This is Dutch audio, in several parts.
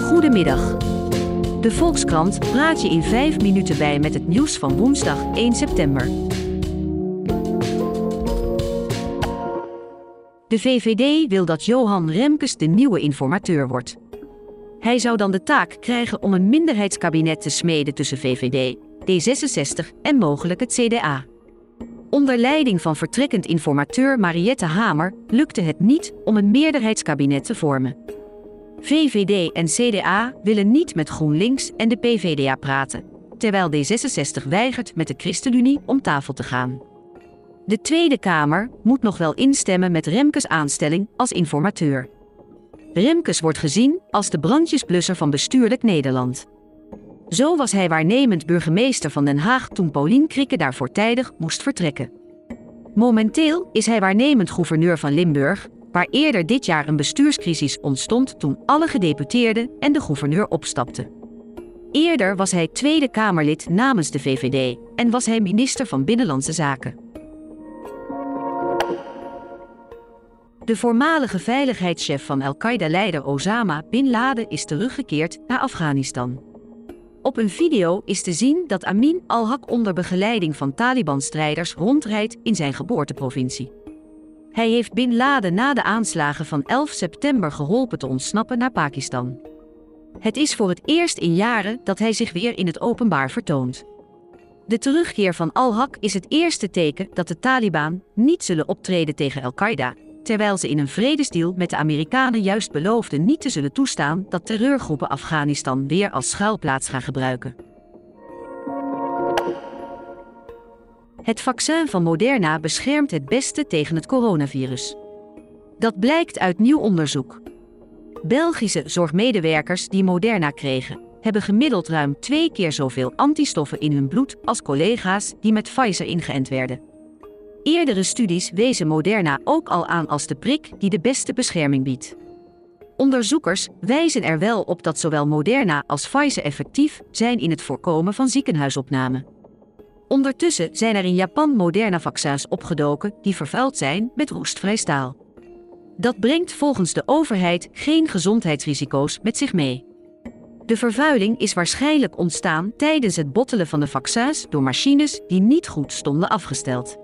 Goedemiddag. De Volkskrant praat je in 5 minuten bij met het nieuws van woensdag 1 september. De VVD wil dat Johan Remkes de nieuwe informateur wordt. Hij zou dan de taak krijgen om een minderheidskabinet te smeden tussen VVD, D66 en mogelijk het CDA. Onder leiding van vertrekkend informateur Mariette Hamer lukte het niet om een meerderheidskabinet te vormen. VVD en CDA willen niet met GroenLinks en de PVDA praten, terwijl D66 weigert met de ChristenUnie om tafel te gaan. De Tweede Kamer moet nog wel instemmen met Remkes aanstelling als informateur. Remkes wordt gezien als de brandjesblusser van bestuurlijk Nederland. Zo was hij waarnemend burgemeester van Den Haag toen Paulien Krikke daar voortijdig moest vertrekken. Momenteel is hij waarnemend gouverneur van Limburg, waar eerder dit jaar een bestuurscrisis ontstond toen alle gedeputeerden en de gouverneur opstapten. Eerder was hij Tweede Kamerlid namens de VVD en was hij minister van Binnenlandse Zaken. De voormalige veiligheidschef van Al-Qaeda-leider Osama Bin Laden is teruggekeerd naar Afghanistan. Op een video is te zien dat Amin al-Haq onder begeleiding van Taliban-strijders rondrijdt in zijn geboorteprovincie. Hij heeft Bin Laden na de aanslagen van 11 september geholpen te ontsnappen naar Pakistan. Het is voor het eerst in jaren dat hij zich weer in het openbaar vertoont. De terugkeer van al-Haq is het eerste teken dat de Taliban niet zullen optreden tegen Al-Qaeda, terwijl ze in een vredesdeal met de Amerikanen juist beloofden niet te zullen toestaan dat terreurgroepen Afghanistan weer als schuilplaats gaan gebruiken. Het vaccin van Moderna beschermt het beste tegen het coronavirus. Dat blijkt uit nieuw onderzoek. Belgische zorgmedewerkers die Moderna kregen, hebben gemiddeld ruim twee keer zoveel antistoffen in hun bloed als collega's die met Pfizer ingeënt werden. Eerdere studies wezen Moderna ook al aan als de prik die de beste bescherming biedt. Onderzoekers wijzen er wel op dat zowel Moderna als Pfizer effectief zijn in het voorkomen van ziekenhuisopname. Ondertussen zijn er in Japan Moderna-vaccins opgedoken die vervuild zijn met roestvrij staal. Dat brengt volgens de overheid geen gezondheidsrisico's met zich mee. De vervuiling is waarschijnlijk ontstaan tijdens het bottelen van de vaccins door machines die niet goed stonden afgesteld.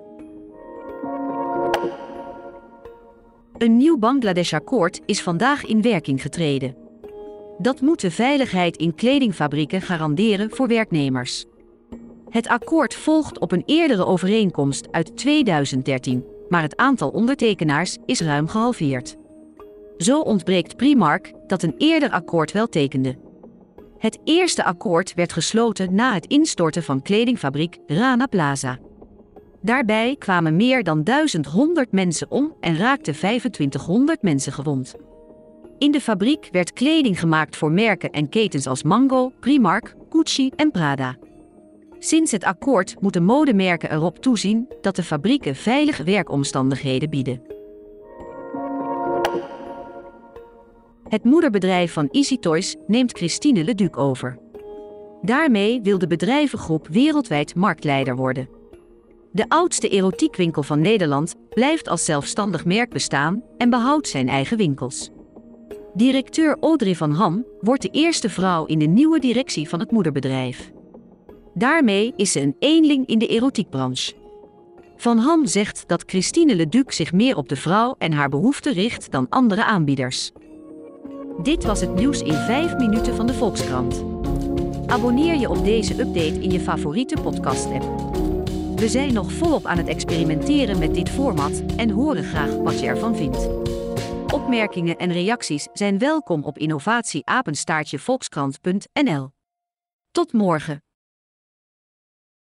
Een nieuw Bangladesh-akkoord is vandaag in werking getreden. Dat moet de veiligheid in kledingfabrieken garanderen voor werknemers. Het akkoord volgt op een eerdere overeenkomst uit 2013, maar het aantal ondertekenaars is ruim gehalveerd. Zo ontbreekt Primark, dat een eerder akkoord wel tekende. Het eerste akkoord werd gesloten na het instorten van kledingfabriek Rana Plaza. Daarbij kwamen meer dan 1100 mensen om en raakten 2500 mensen gewond. In de fabriek werd kleding gemaakt voor merken en ketens als Mango, Primark, Gucci en Prada. Sinds het akkoord moeten modemerken erop toezien dat de fabrieken veilige werkomstandigheden bieden. Het moederbedrijf van Easy Toys neemt Christine Leduc over. Daarmee wil de bedrijvengroep wereldwijd marktleider worden. De oudste erotiekwinkel van Nederland blijft als zelfstandig merk bestaan en behoudt zijn eigen winkels. Directeur Audrey van Ham wordt de eerste vrouw in de nieuwe directie van het moederbedrijf. Daarmee is ze een eenling in de erotiekbranche. Van Ham zegt dat Christine Leduc zich meer op de vrouw en haar behoeften richt dan andere aanbieders. Dit was het nieuws in 5 minuten van de Volkskrant. Abonneer je op deze update in je favoriete podcast-app. We zijn nog volop aan het experimenteren met dit format en horen graag wat je ervan vindt. Opmerkingen en reacties zijn welkom op innovatieapenstaartjevolkskrant.nl. Tot morgen.